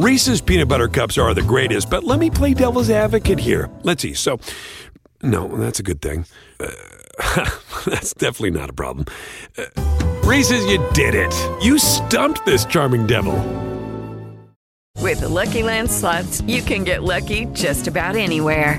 Reese's peanut butter cups are the greatest, but let me play devil's advocate here. Let's see. So, no, that's a good thing. Uh, that's definitely not a problem. Uh, Reese's, you did it. You stumped this charming devil. With the Lucky Land slots, you can get lucky just about anywhere.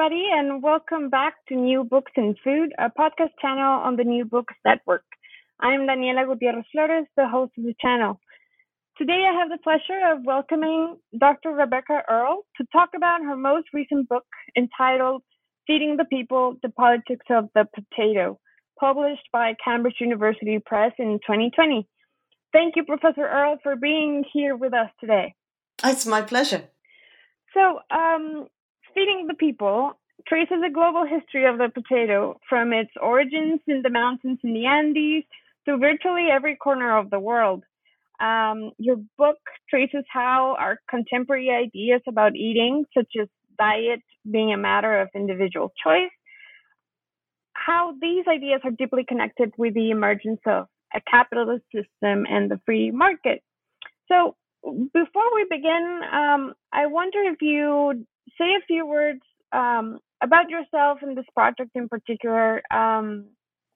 Everybody, and welcome back to New Books in Food, a podcast channel on the New Books Network. I'm Daniela Gutierrez Flores, the host of the channel. Today, I have the pleasure of welcoming Dr. Rebecca Earle to talk about her most recent book entitled Feeding the People The Politics of the Potato, published by Cambridge University Press in 2020. Thank you, Professor Earle, for being here with us today. It's my pleasure. So, um, Feeding the People traces a global history of the potato from its origins in the mountains in the Andes to virtually every corner of the world. Um, your book traces how our contemporary ideas about eating, such as diet being a matter of individual choice, how these ideas are deeply connected with the emergence of a capitalist system and the free market. So, before we begin, um, I wonder if you say a few words um, about yourself and this project in particular. Um,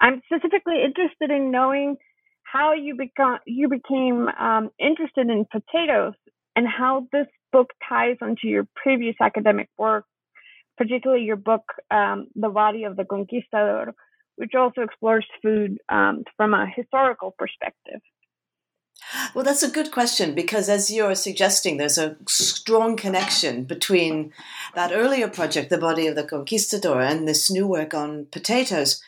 I'm specifically interested in knowing how you become you became um, interested in potatoes and how this book ties onto your previous academic work, particularly your book um, "The Body of the Conquistador," which also explores food um, from a historical perspective. Well, that's a good question because, as you're suggesting, there's a strong connection between that earlier project, The Body of the Conquistador, and this new work on potatoes.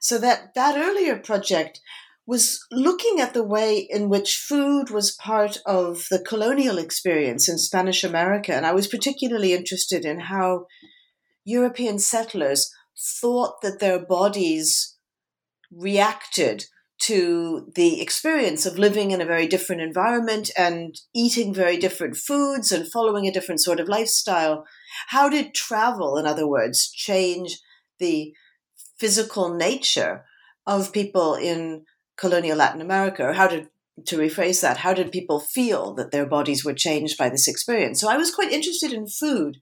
So, that, that earlier project was looking at the way in which food was part of the colonial experience in Spanish America. And I was particularly interested in how European settlers thought that their bodies reacted to the experience of living in a very different environment and eating very different foods and following a different sort of lifestyle. How did travel, in other words, change the physical nature of people in colonial Latin America? Or how did, to rephrase that, how did people feel that their bodies were changed by this experience? So I was quite interested in food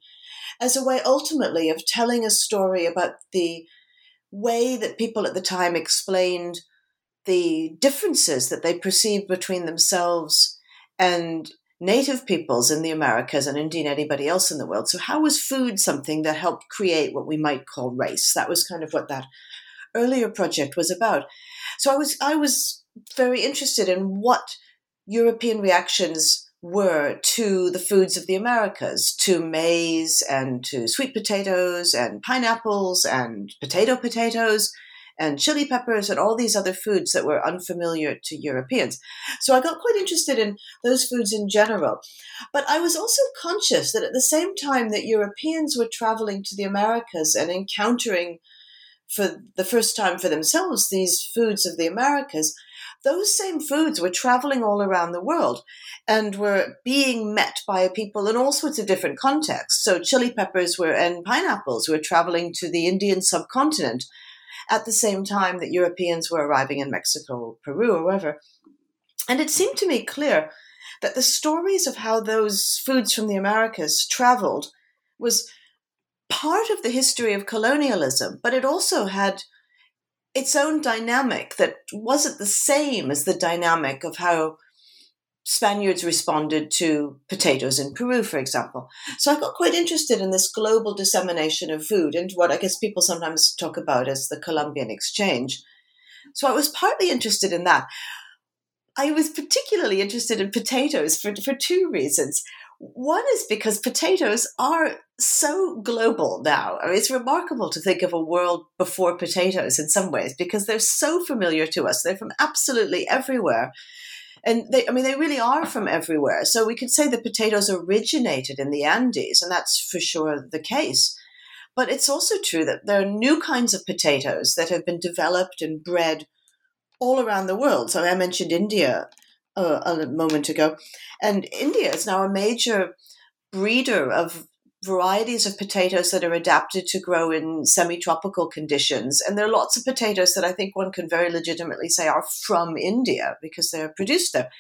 as a way ultimately of telling a story about the way that people at the time explained the differences that they perceived between themselves and native peoples in the Americas and indeed anybody else in the world. So, how was food something that helped create what we might call race? That was kind of what that earlier project was about. So, I was I was very interested in what European reactions were to the foods of the Americas, to maize and to sweet potatoes and pineapples and potato potatoes and chili peppers and all these other foods that were unfamiliar to Europeans. So I got quite interested in those foods in general. But I was also conscious that at the same time that Europeans were traveling to the Americas and encountering for the first time for themselves these foods of the Americas, those same foods were traveling all around the world and were being met by people in all sorts of different contexts. So chili peppers were and pineapples were traveling to the Indian subcontinent at the same time that Europeans were arriving in Mexico, Peru, or wherever. And it seemed to me clear that the stories of how those foods from the Americas traveled was part of the history of colonialism, but it also had its own dynamic that wasn't the same as the dynamic of how Spaniards responded to potatoes in Peru, for example. So I got quite interested in this global dissemination of food and what I guess people sometimes talk about as the Columbian exchange. So I was partly interested in that. I was particularly interested in potatoes for, for two reasons. One is because potatoes are so global now. I mean, it's remarkable to think of a world before potatoes in some ways because they're so familiar to us. They're from absolutely everywhere and they, I mean, they really are from everywhere. So we could say the potatoes originated in the Andes, and that's for sure the case. But it's also true that there are new kinds of potatoes that have been developed and bred all around the world. So I mentioned India uh, a moment ago, and India is now a major breeder of varieties of potatoes that are adapted to grow in semi tropical conditions. And there are lots of potatoes that I think one can very legitimately say are from India because they're produced there.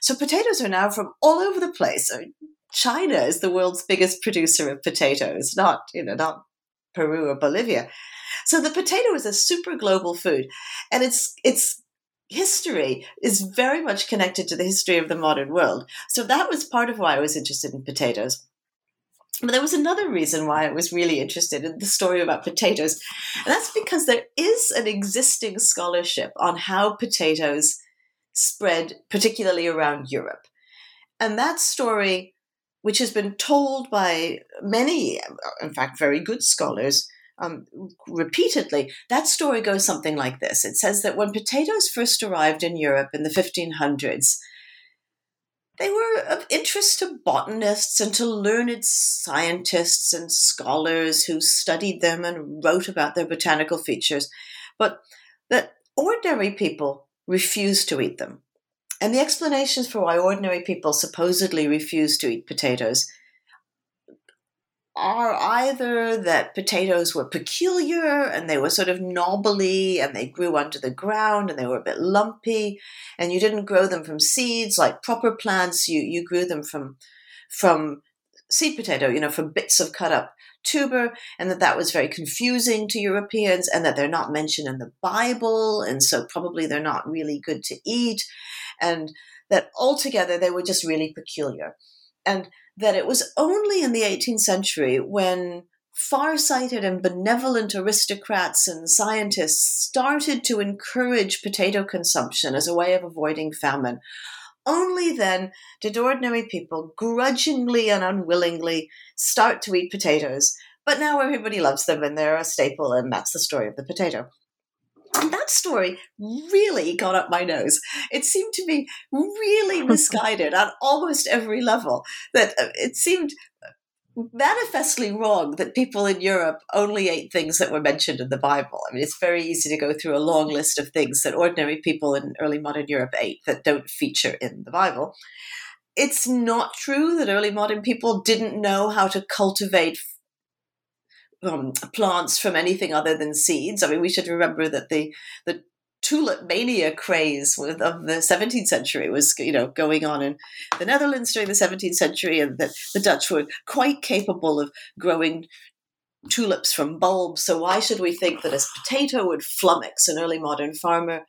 So potatoes are now from all over the place. China is the world's biggest producer of potatoes, not, you know, not Peru or Bolivia. So the potato is a super global food. And it's it's history is very much connected to the history of the modern world. So that was part of why I was interested in potatoes. But there was another reason why I was really interested in the story about potatoes. And that's because there is an existing scholarship on how potatoes spread, particularly around Europe. And that story, which has been told by many, in fact, very good scholars, um, repeatedly, that story goes something like this. It says that when potatoes first arrived in Europe in the 1500s, they were of interest to botanists and to learned scientists and scholars who studied them and wrote about their botanical features, but that ordinary people refused to eat them. And the explanations for why ordinary people supposedly refused to eat potatoes are either that potatoes were peculiar and they were sort of knobbly and they grew under the ground and they were a bit lumpy and you didn't grow them from seeds like proper plants. You you grew them from from seed potato you know from bits of cut up tuber and that that was very confusing to Europeans and that they're not mentioned in the Bible and so probably they're not really good to eat and that altogether they were just really peculiar. And that it was only in the 18th century when far-sighted and benevolent aristocrats and scientists started to encourage potato consumption as a way of avoiding famine. Only then did ordinary people grudgingly and unwillingly start to eat potatoes. But now everybody loves them and they're a staple, and that's the story of the potato. And that story really got up my nose. It seemed to be really misguided on almost every level. That uh, it seemed manifestly wrong that people in Europe only ate things that were mentioned in the Bible. I mean, it's very easy to go through a long list of things that ordinary people in early modern Europe ate that don't feature in the Bible. It's not true that early modern people didn't know how to cultivate um, plants from anything other than seeds. I mean, we should remember that the the tulip mania craze of the 17th century was you know going on in the Netherlands during the 17th century, and that the Dutch were quite capable of growing tulips from bulbs. So why should we think that a potato would flummox an early modern farmer?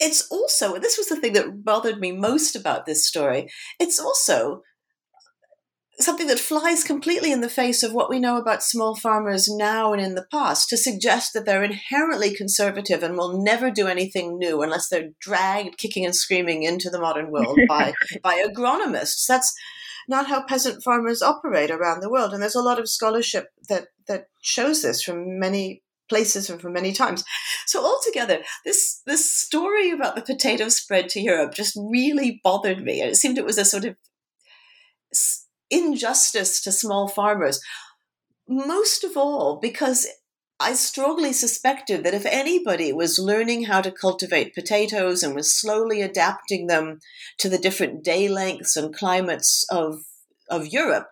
It's also, this was the thing that bothered me most about this story. It's also something that flies completely in the face of what we know about small farmers now and in the past to suggest that they're inherently conservative and will never do anything new unless they're dragged kicking and screaming into the modern world by by agronomists that's not how peasant farmers operate around the world and there's a lot of scholarship that that shows this from many places and from many times. So altogether, this this story about the potato spread to Europe just really bothered me. And it seemed it was a sort of injustice to small farmers. Most of all, because I strongly suspected that if anybody was learning how to cultivate potatoes and was slowly adapting them to the different day lengths and climates of, of Europe,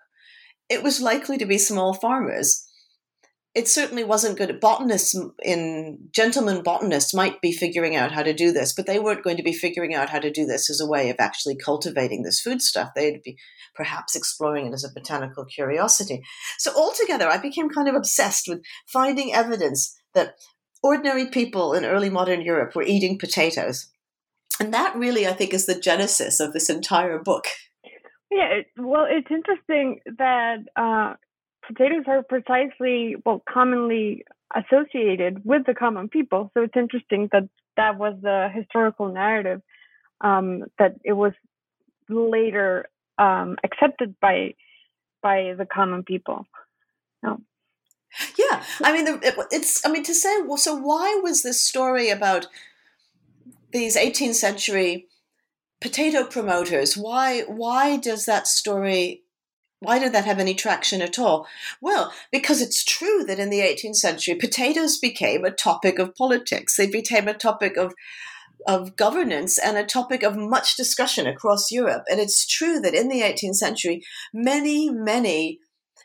it was likely to be small farmers it certainly wasn't good. Botanists in gentlemen botanists might be figuring out how to do this, but they weren't going to be figuring out how to do this as a way of actually cultivating this foodstuff. They'd be perhaps exploring it as a botanical curiosity. So altogether, I became kind of obsessed with finding evidence that ordinary people in early modern Europe were eating potatoes. And that really, I think, is the genesis of this entire book. Yeah, it, well, it's interesting that uh, potatoes are precisely, well, commonly associated with the common people. So it's interesting that that was the historical narrative, um, that it was later um, accepted by by the common people. No. Yeah, I mean, it's. I mean, to say well, so. Why was this story about these 18th century potato promoters? Why? Why does that story? Why did that have any traction at all? Well, because it's true that in the 18th century, potatoes became a topic of politics. They became a topic of of governance and a topic of much discussion across Europe. And it's true that in the 18th century, many, many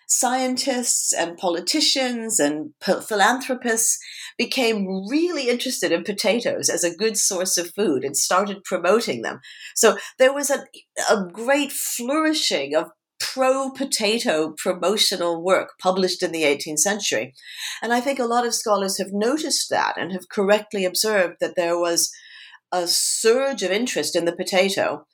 scientists and politicians and philanthropists became really interested in potatoes as a good source of food and started promoting them. So there was a, a great flourishing of pro potato promotional work published in the 18th century. And I think a lot of scholars have noticed that and have correctly observed that there was a surge of interest in the potato.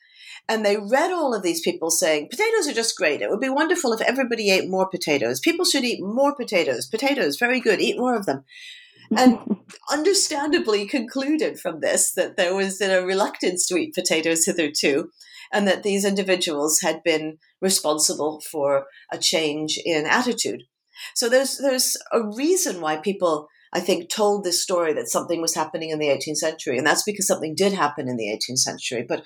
And they read all of these people saying, potatoes are just great. It would be wonderful if everybody ate more potatoes. People should eat more potatoes. Potatoes, very good. Eat more of them. And understandably concluded from this that there was a reluctance to eat potatoes hitherto, and that these individuals had been responsible for a change in attitude. So there's there's a reason why people I think, told this story that something was happening in the 18th century. And that's because something did happen in the 18th century. But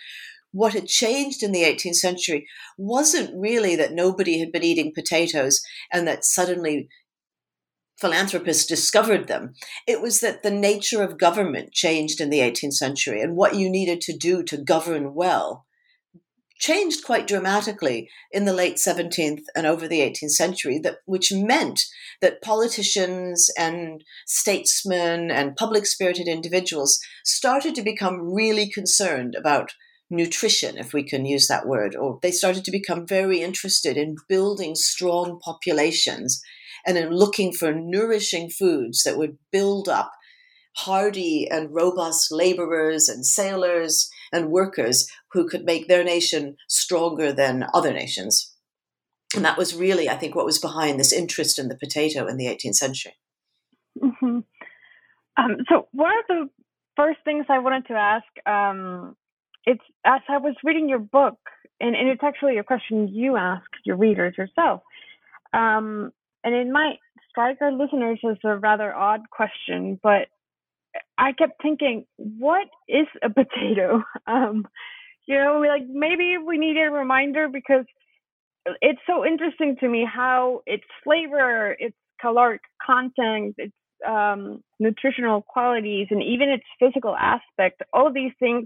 what had changed in the 18th century wasn't really that nobody had been eating potatoes and that suddenly philanthropists discovered them. It was that the nature of government changed in the 18th century and what you needed to do to govern well changed quite dramatically in the late 17th and over the 18th century that which meant that politicians and statesmen and public spirited individuals started to become really concerned about nutrition if we can use that word or they started to become very interested in building strong populations and in looking for nourishing foods that would build up hardy and robust laborers and sailors and workers who could make their nation stronger than other nations. And that was really, I think, what was behind this interest in the potato in the 18th century. Mm-hmm. Um, so, one of the first things I wanted to ask, um, it's as I was reading your book, and, and, it's actually a question you asked your readers yourself. Um, and it might strike our listeners as a rather odd question, but I kept thinking, what is a potato? Um, you know, like maybe we need a reminder because it's so interesting to me how its flavor, its caloric content, its um, nutritional qualities, and even its physical aspect, all of these things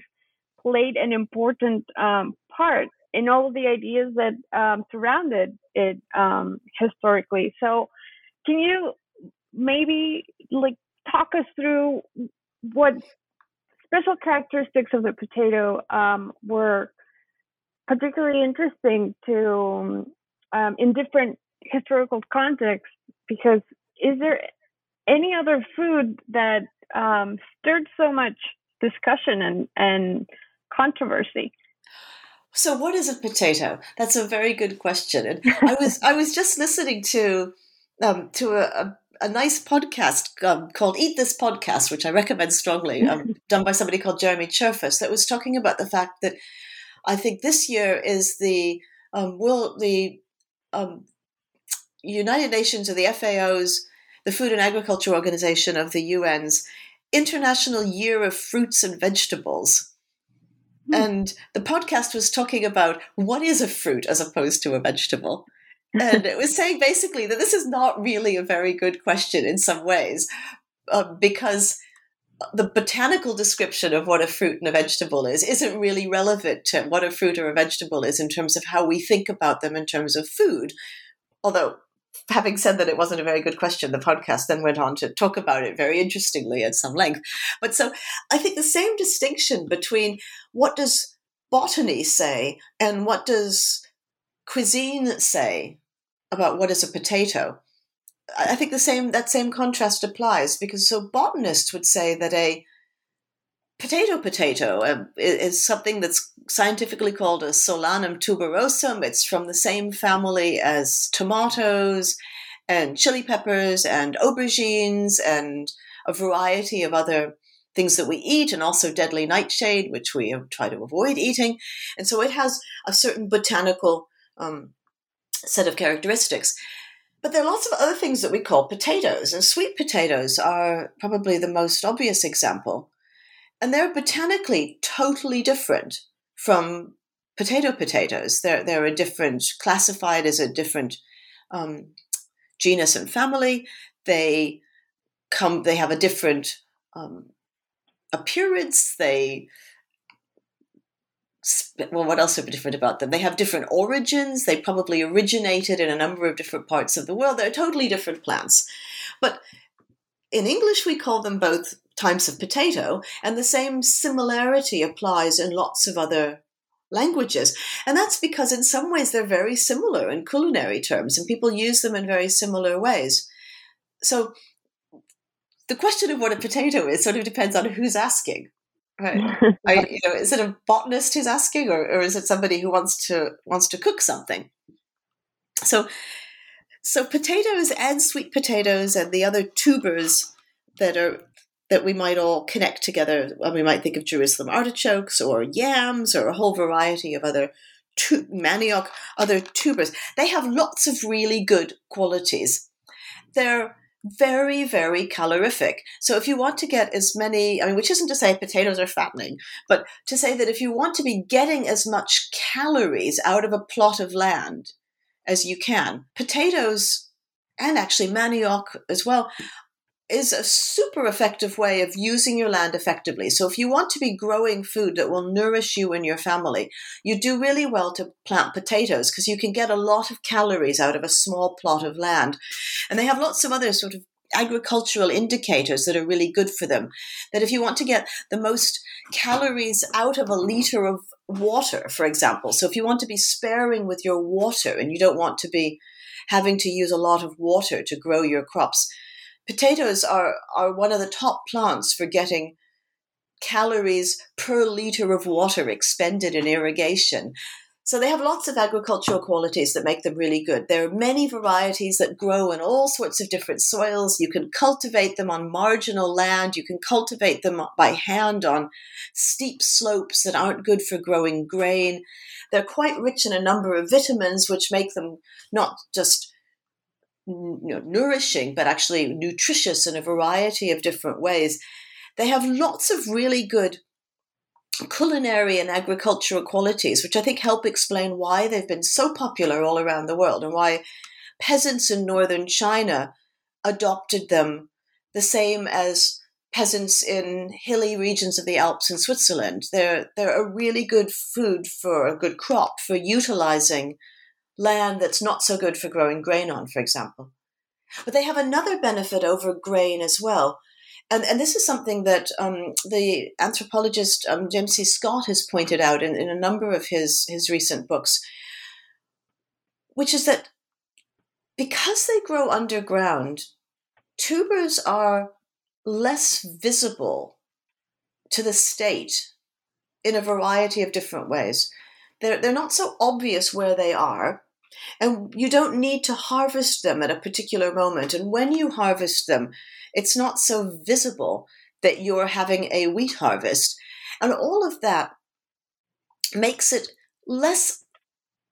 played an important um, part in all of the ideas that um, surrounded it um, historically. So, can you maybe like talk us through what special characteristics of the potato um, were particularly interesting to um, in different historical contexts because is there any other food that um, stirred so much discussion and, and controversy? So what is a potato? That's a very good question. And i was i was just listening to um, to a, a a nice podcast um, called Eat This Podcast, which I recommend strongly, um, done by somebody called Jeremy Cherfas, that was talking about the fact that I think this year is the um, will the um, United Nations or the FAO's, the Food and Agriculture Organization of the UN's International Year of Fruits and Vegetables. Mm. And the podcast was talking about what is a fruit as opposed to a vegetable and it was saying basically that this is not really a very good question in some ways uh, because the botanical description of what a fruit and a vegetable is isn't really relevant to what a fruit or a vegetable is in terms of how we think about them in terms of food. Although, having said that it wasn't a very good question, the podcast then went on to talk about it very interestingly at some length. But so I think the same distinction between what does botany say and what does cuisine say about what is a potato, I think the same that same contrast applies because so botanists would say that a potato potato uh, is something that's scientifically called a solanum tuberosum. It's from the same family as tomatoes and chili peppers and aubergines and a variety of other things that we eat and also deadly nightshade, which we try to avoid eating. And so it has a certain botanical um, set of characteristics. But there are lots of other things that we call potatoes, and sweet potatoes are probably the most obvious example. And they're botanically totally different from potato potatoes. They're, they're a different, classified as a different um, genus and family. They come, they have a different um, appearance. They well, what else are different about them? They have different origins. They probably originated in a number of different parts of the world. They're totally different plants. But in English, we call them both types of potato, and the same similarity applies in lots of other languages. And that's because, in some ways, they're very similar in culinary terms, and people use them in very similar ways. So, the question of what a potato is sort of depends on who's asking. Right. I, you know, is it a botanist who's asking, or, or is it somebody who wants to wants to cook something? So, so potatoes and sweet potatoes and the other tubers that are that we might all connect together. Well, we might think of Jerusalem artichokes or yams or a whole variety of other tu- manioc, other tubers. They have lots of really good qualities. They're very, very calorific. So if you want to get as many, I mean, which isn't to say potatoes are fattening, but to say that if you want to be getting as much calories out of a plot of land as you can, potatoes and actually manioc as well is a super effective way of using your land effectively. So if you want to be growing food that will nourish you and your family, you do really well to plant potatoes because you can get a lot of calories out of a small plot of land. And they have lots of other sort of agricultural indicators that are really good for them. That if you want to get the most calories out of a liter of water, for example, so if you want to be sparing with your water and you don't want to be having to use a lot of water to grow your crops, potatoes are, are one of the top plants for getting calories per liter of water expended in irrigation. So they have lots of agricultural qualities that make them really good. There are many varieties that grow in all sorts of different soils. You can cultivate them on marginal land. You can cultivate them by hand on steep slopes that aren't good for growing grain. They're quite rich in a number of vitamins, which make them not just you know, nourishing, but actually nutritious in a variety of different ways. They have lots of really good culinary and agricultural qualities, which I think help explain why they've been so popular all around the world and why peasants in northern China adopted them the same as peasants in hilly regions of the Alps in Switzerland. They're, they're a really good food for a good crop for utilizing land that's not so good for growing grain on, for example. But they have another benefit over grain as well. And, and this is something that um, the anthropologist um, James C. Scott has pointed out in, in a number of his, his recent books, which is that because they grow underground, tubers are less visible to the state in a variety of different ways. They're, they're not so obvious where they are, and you don't need to harvest them at a particular moment. And when you harvest them, it's not so visible that you're having a wheat harvest. And all of that makes it less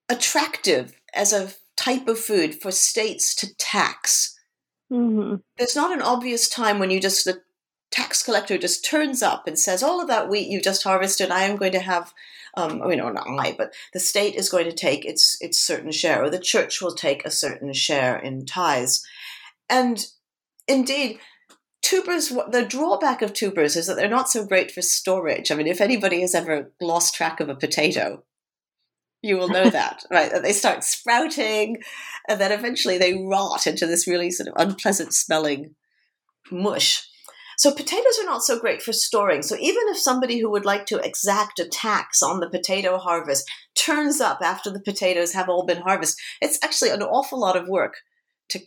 attractive as a type of food for states to tax. Mm-hmm. There's not an obvious time when you just, the tax collector just turns up and says, All of that wheat you just harvested, I am going to have um, you know, not I, but the state is going to take its its certain share, or the church will take a certain share in tithes. And indeed, tubers, the drawback of tubers is that they're not so great for storage. I mean, if anybody has ever lost track of a potato, you will know that, right? That they start sprouting and then eventually they rot into this really sort of unpleasant smelling mush. So potatoes are not so great for storing. So even if somebody who would like to exact a tax on the potato harvest turns up after the potatoes have all been harvested, it's actually an awful lot of work to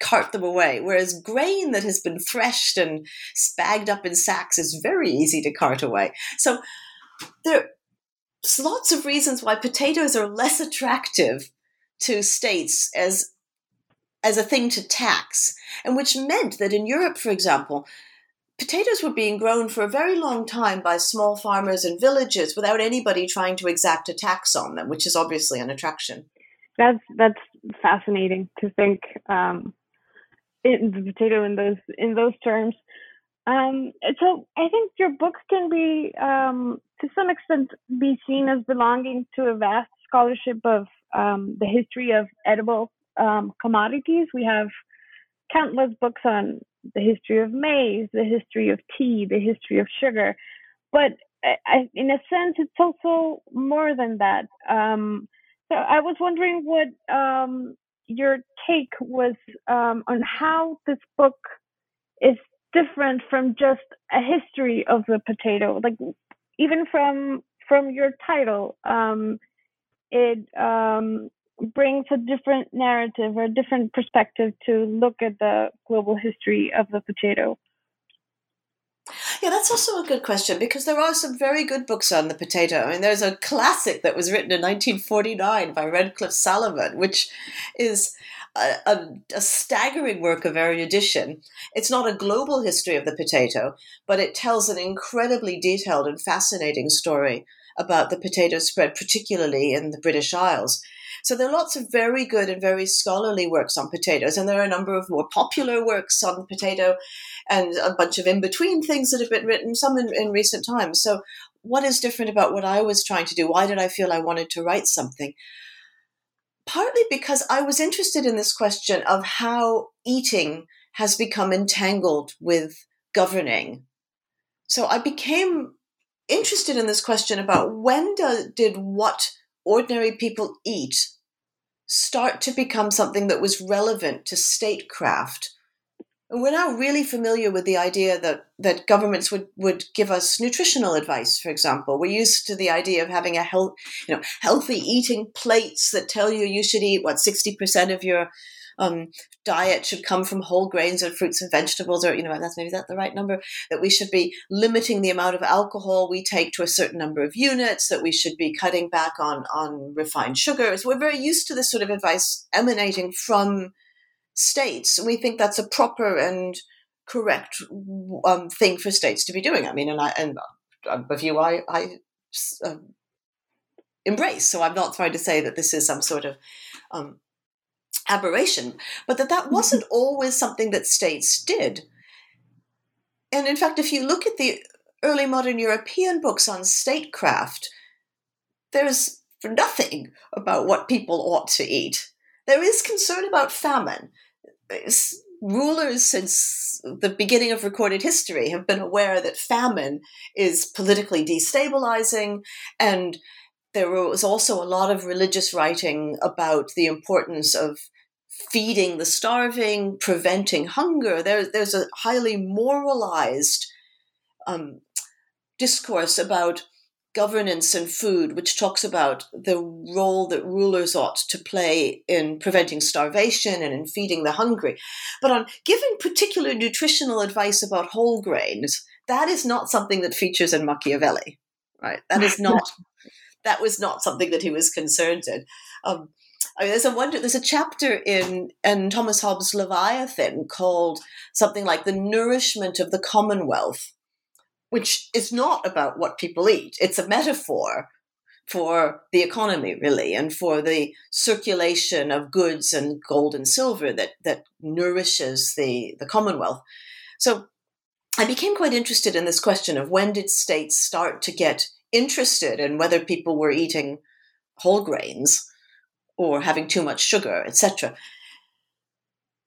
cart them away. Whereas grain that has been threshed and spagged up in sacks is very easy to cart away. So there's lots of reasons why potatoes are less attractive to states as as a thing to tax, and which meant that in Europe, for example, potatoes were being grown for a very long time by small farmers in villages without anybody trying to exact a tax on them, which is obviously an attraction. That's that's fascinating to think um, in the potato in those in those terms. Um, so I think your books can be, um, to some extent, be seen as belonging to a vast scholarship of um, the history of edible um, commodities. We have countless books on the history of maize, the history of tea, the history of sugar. But I, in a sense, it's also more than that. Um, so I was wondering what um, your take was um, on how this book is different from just a history of the potato. Like even from from your title, um, it um, brings a different narrative or a different perspective to look at the global history of the potato. Yeah, that's also a good question because there are some very good books on the potato. I mean, there's a classic that was written in 1949 by Redcliffe Salaman, which is a, a, a, staggering work of erudition. It's not a global history of the potato, but it tells an incredibly detailed and fascinating story about the potato spread, particularly in the British Isles. So there are lots of very good and very scholarly works on potatoes, and there are a number of more popular works on potato, and a bunch of in between things that have been written, some in, in recent times. So, what is different about what I was trying to do? Why did I feel I wanted to write something? Partly because I was interested in this question of how eating has become entangled with governing. So I became interested in this question about when do, did what ordinary people eat start to become something that was relevant to statecraft. And we're now really familiar with the idea that, that governments would, would give us nutritional advice, for example. We're used to the idea of having a health, you know, healthy eating plates that tell you you should eat what 60% of your um, diet should come from whole grains and fruits and vegetables, or you know, that's maybe that the right number. That we should be limiting the amount of alcohol we take to a certain number of units. That we should be cutting back on on refined sugars. We're very used to this sort of advice emanating from states. and We think that's a proper and correct um, thing for states to be doing. I mean, and I and a view I I uh, embrace. So I'm not trying to say that this is some sort of um, aberration, but that that mm-hmm. wasn't always something that states did. And in fact, if you look at the early modern European books on statecraft, there's nothing about what people ought to eat. There is concern about famine. Rulers since the beginning of recorded history have been aware that famine is politically destabilizing and there was also a lot of religious writing about the importance of feeding the starving, preventing hunger. There, there's a highly moralized um, discourse about governance and food, which talks about the role that rulers ought to play in preventing starvation and in feeding the hungry. But on giving particular nutritional advice about whole grains, that is not something that features in Machiavelli, right? That is not. That was not something that he was concerned in. Um, I mean, there's a wonder. There's a chapter in in Thomas Hobbes' Leviathan called something like "The Nourishment of the Commonwealth," which is not about what people eat. It's a metaphor for the economy, really, and for the circulation of goods and gold and silver that that nourishes the the Commonwealth. So, I became quite interested in this question of when did states start to get interested in whether people were eating whole grains or having too much sugar, etc.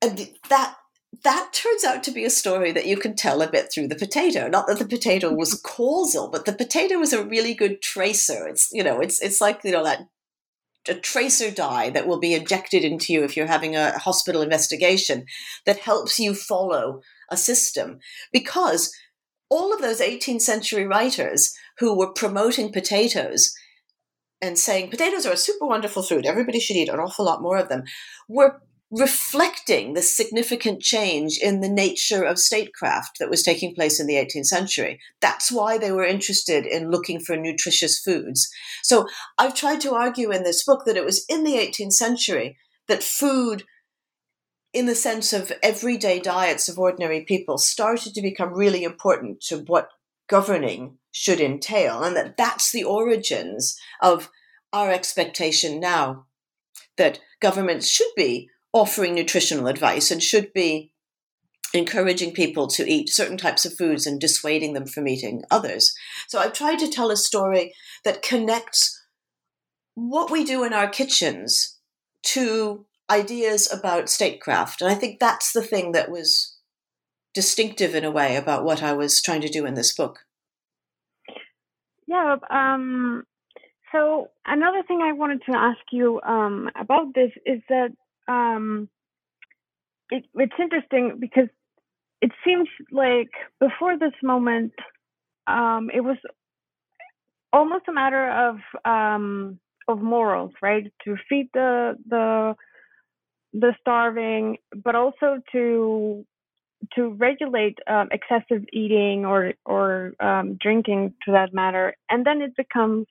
And that that turns out to be a story that you can tell a bit through the potato. Not that the potato was causal, but the potato is a really good tracer. It's you know, it's it's like you know that a tracer dye that will be injected into you if you're having a hospital investigation that helps you follow a system because all of those 18th century writers who were promoting potatoes and saying potatoes are a super wonderful food, everybody should eat an awful lot more of them, were reflecting the significant change in the nature of statecraft that was taking place in the 18th century. That's why they were interested in looking for nutritious foods. So I've tried to argue in this book that it was in the 18th century that food, in the sense of everyday diets of ordinary people, started to become really important to what governing should entail, and that that's the origins of our expectation now that governments should be offering nutritional advice and should be encouraging people to eat certain types of foods and dissuading them from eating others. So I've tried to tell a story that connects what we do in our kitchens to ideas about statecraft. And I think that's the thing that was distinctive in a way about what I was trying to do in this book. Yeah. Um, so another thing I wanted to ask you um, about this is that um, it, it's interesting because it seems like before this moment, um, it was almost a matter of um, of morals, right? To feed the the the starving, but also to to regulate um, excessive eating or or um, drinking, to that matter, and then it becomes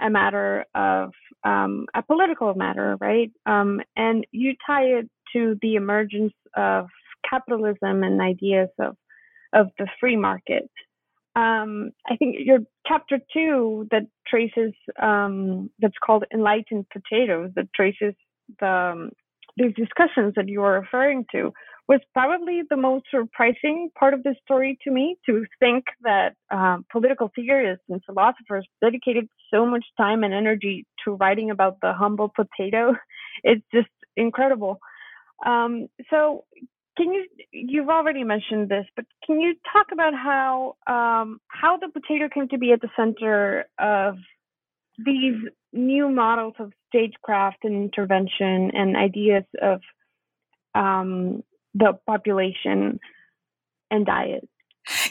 a matter of um, a political matter, right? Um, and you tie it to the emergence of capitalism and ideas of of the free market. Um, I think your chapter two that traces um, that's called "Enlightened Potatoes" that traces the these discussions that you are referring to was probably the most surprising part of the story to me to think that um, political theorists and philosophers dedicated so much time and energy to writing about the humble potato. It's just incredible. Um, so, can you? You've already mentioned this, but can you talk about how um, how the potato came to be at the center of these new models of statecraft and intervention and ideas of um, the population and diet.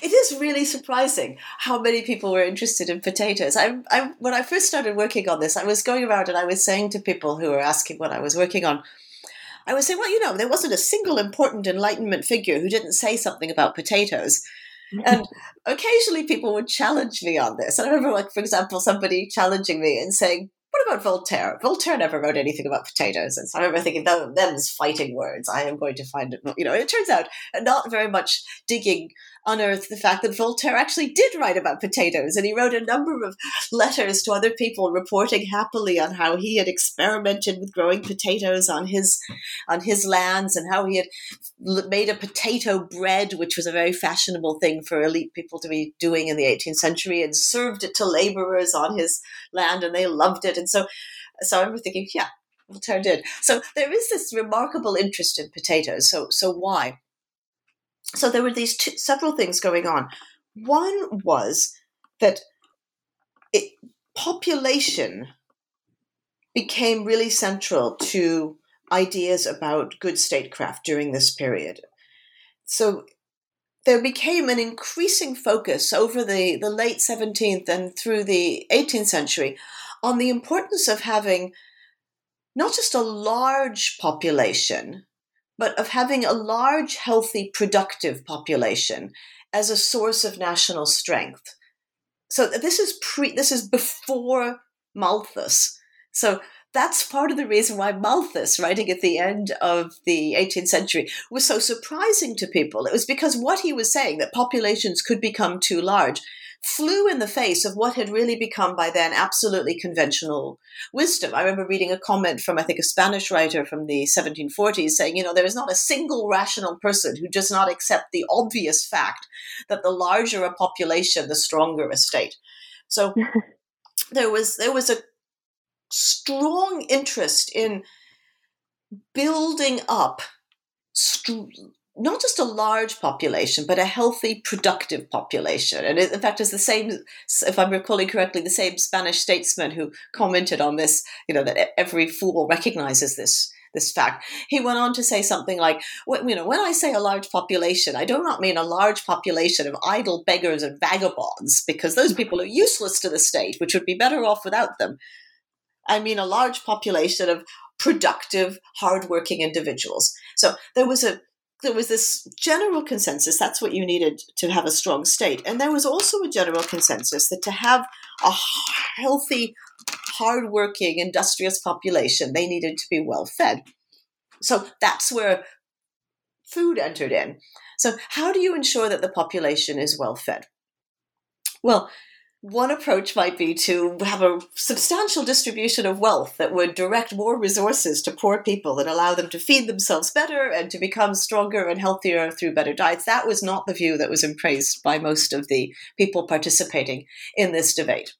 It is really surprising how many people were interested in potatoes. I, I, when I first started working on this, I was going around and I was saying to people who were asking what I was working on, I was saying, well, you know, there wasn't a single important Enlightenment figure who didn't say something about potatoes. and occasionally people would challenge me on this. And I remember, like, for example, somebody challenging me and saying, what about Voltaire? Voltaire never wrote anything about potatoes. And so I remember thinking, them's fighting words. I am going to find it. You know, it turns out uh, not very much digging unearthed the fact that Voltaire actually did write about potatoes, and he wrote a number of letters to other people reporting happily on how he had experimented with growing potatoes on his on his lands, and how he had made a potato bread, which was a very fashionable thing for elite people to be doing in the 18th century, and served it to laborers on his land, and they loved it. And so, so I remember thinking, yeah, Voltaire did. So there is this remarkable interest in potatoes. So, so why? So there were these two, several things going on. One was that it, population became really central to ideas about good statecraft during this period. So there became an increasing focus over the, the late 17th and through the 18th century on the importance of having not just a large population, but of having a large, healthy, productive population as a source of national strength. So this is pre this is before Malthus. So that's part of the reason why Malthus, writing at the end of the 18th century, was so surprising to people. It was because what he was saying, that populations could become too large, flew in the face of what had really become by then absolutely conventional wisdom. I remember reading a comment from, I think, a Spanish writer from the 1740s saying, you know, there is not a single rational person who does not accept the obvious fact that the larger a population, the stronger a state. So there was there was a strong interest in building up not just a large population, but a healthy, productive population. And in fact, it's the same, if I'm recalling correctly, the same Spanish statesman who commented on this, you know, that every fool recognizes this this fact. He went on to say something like, you know, when I say a large population, I do not mean a large population of idle beggars and vagabonds, because those mm-hmm. people are useless to the state, which would be better off without them. I mean a large population of productive, hardworking individuals. So there was a there was this general consensus that's what you needed to have a strong state. And there was also a general consensus that to have a healthy, hardworking, industrious population, they needed to be well fed. So that's where food entered in. So, how do you ensure that the population is well fed? Well, one approach might be to have a substantial distribution of wealth that would direct more resources to poor people and allow them to feed themselves better and to become stronger and healthier through better diets. That was not the view that was embraced by most of the people participating in this debate.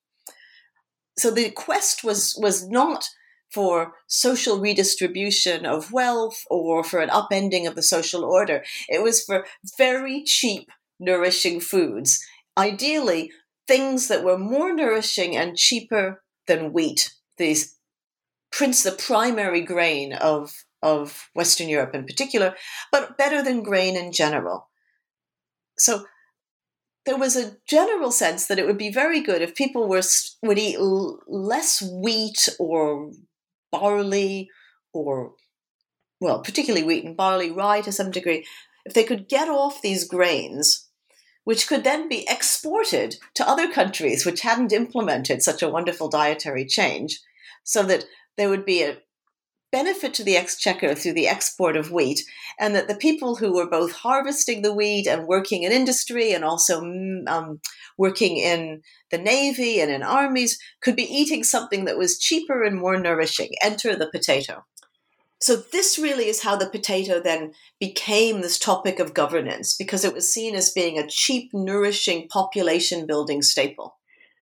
So the quest was was not for social redistribution of wealth or for an upending of the social order. It was for very cheap, nourishing foods. Ideally, things that were more nourishing and cheaper than wheat, these prince the primary grain of, of Western Europe in particular, but better than grain in general. So there was a general sense that it would be very good if people were would eat l- less wheat or barley or well particularly wheat and barley rye to some degree if they could get off these grains which could then be exported to other countries which hadn't implemented such a wonderful dietary change, so that there would be a benefit to the exchequer through the export of wheat, and that the people who were both harvesting the wheat and working in industry and also mm, um, working in the navy and in armies could be eating something that was cheaper and more nourishing. Enter the potato. So, this really is how the potato then became this topic of governance because it was seen as being a cheap, nourishing, population building staple.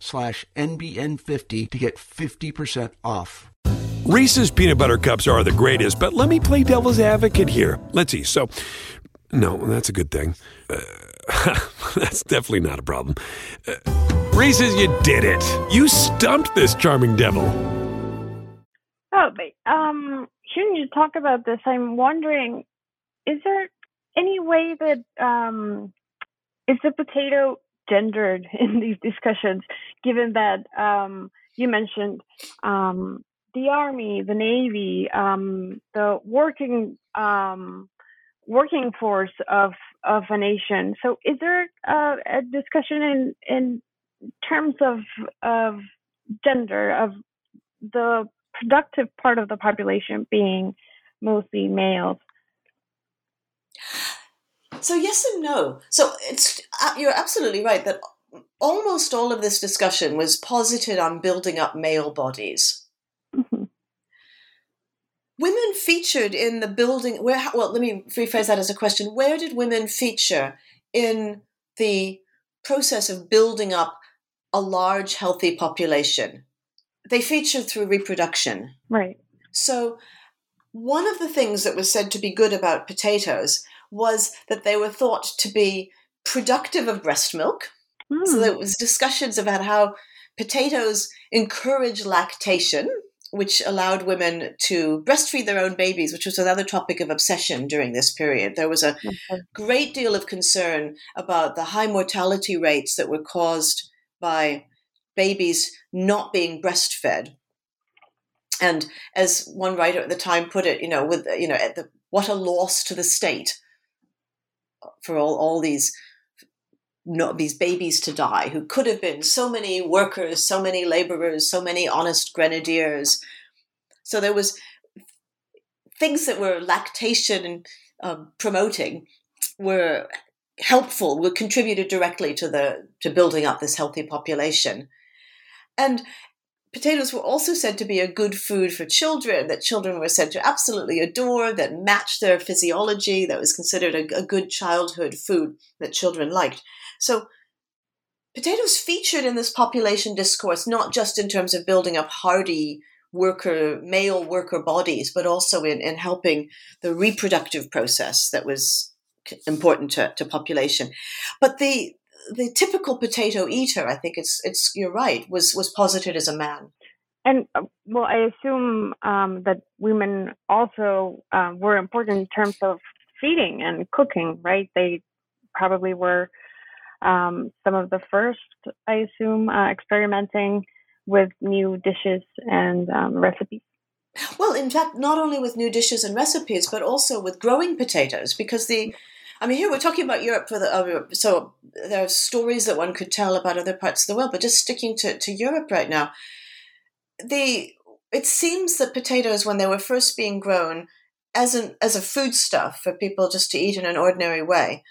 slash NBN50 to get 50% off. Reese's peanut butter cups are the greatest, but let me play devil's advocate here. Let's see. So, no, that's a good thing. Uh, that's definitely not a problem. Uh, Reese's, you did it. You stumped this charming devil. Oh, but um, shouldn't you talk about this? I'm wondering, is there any way that um, is the potato gendered in these discussions, given that um, you mentioned um, the army, the navy, um, the working um, working force of of a nation. So, is there uh, a discussion in in terms of of gender of the productive part of the population being mostly males? So yes and no. So it's uh, you're absolutely right that almost all of this discussion was posited on building up male bodies. Mm-hmm. Women featured in the building. Where? Well, let me rephrase that as a question. Where did women feature in the process of building up a large, healthy population? They featured through reproduction. Right. So, one of the things that was said to be good about potatoes was that they were thought to be productive of breast milk. Mm. So hmm. there was discussions about how potatoes encourage lactation, which allowed women to breastfeed their own babies, which was another topic of obsession during this period. There was a okay. great deal of concern about the high mortality rates that were caused by babies not being breastfed. And as one writer at the time put it, you know, with you know, the, what a loss to the state for all, all these these babies to die who could have been so many workers, so many laborers, so many honest grenadiers. So there was things that were lactation um, promoting were helpful, were contributed directly to the to building up this healthy population. And potatoes were also said to be a good food for children, that children were said to absolutely adore, that matched their physiology, that was considered a, a good childhood food that children liked. So potatoes featured in this population discourse, not just in terms of building up hardy worker, male worker bodies, but also in, in helping the reproductive process that was important to, to population. But the the typical potato eater, I think it's it's you're right, was was posited as a man. And uh, well, I assume um, that women also uh, were important in terms of feeding and cooking, right? They probably were um, some of the first, I assume, uh, experimenting with new dishes and um, recipes. Well, in fact, not only with new dishes and recipes, but also with growing potatoes, because the I mean, here we're talking about Europe for the uh, so there are stories that one could tell about other parts of the world, but just sticking to, to Europe right now, the it seems that potatoes, when they were first being grown as an as a foodstuff for people just to eat in an ordinary way,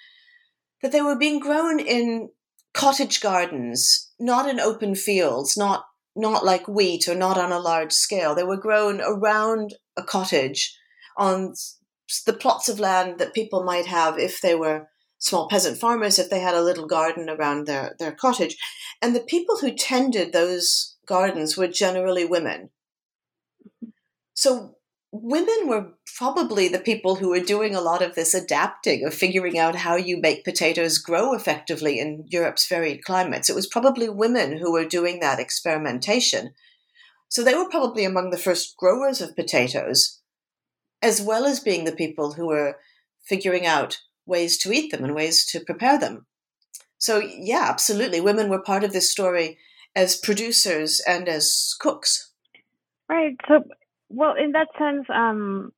that they were being grown in cottage gardens, not in open fields, not not like wheat or not on a large scale. They were grown around a cottage on the plots of land that people might have if they were small peasant farmers, if they had a little garden around their, their cottage. And the people who tended those gardens were generally women. So women were probably the people who were doing a lot of this adapting of figuring out how you make potatoes grow effectively in Europe's varied climates. It was probably women who were doing that experimentation. So they were probably among the first growers of potatoes as well as being the people who were figuring out ways to eat them and ways to prepare them. So, yeah, absolutely. Women were part of this story as producers and as cooks. Right. So, well, in that sense, um,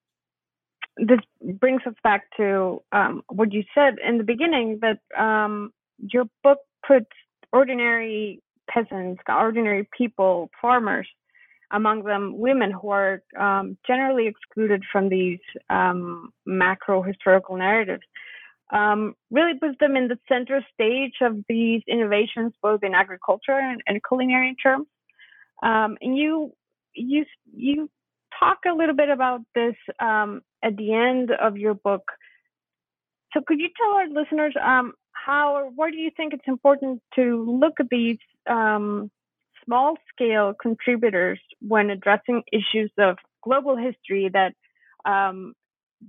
this brings us back to um, what you said in the beginning that um, your book puts ordinary peasants, ordinary people, farmers, among them women who are um, generally excluded from these um, macro historical narratives. Um, really puts them in the center stage of these innovations, both in agriculture and, and culinary terms. Um, and you you you talk a little bit about this um, at the end of your book. So could you tell our listeners um, how or why do you think it's important to look at these um, small scale contributors when addressing issues of global history that um,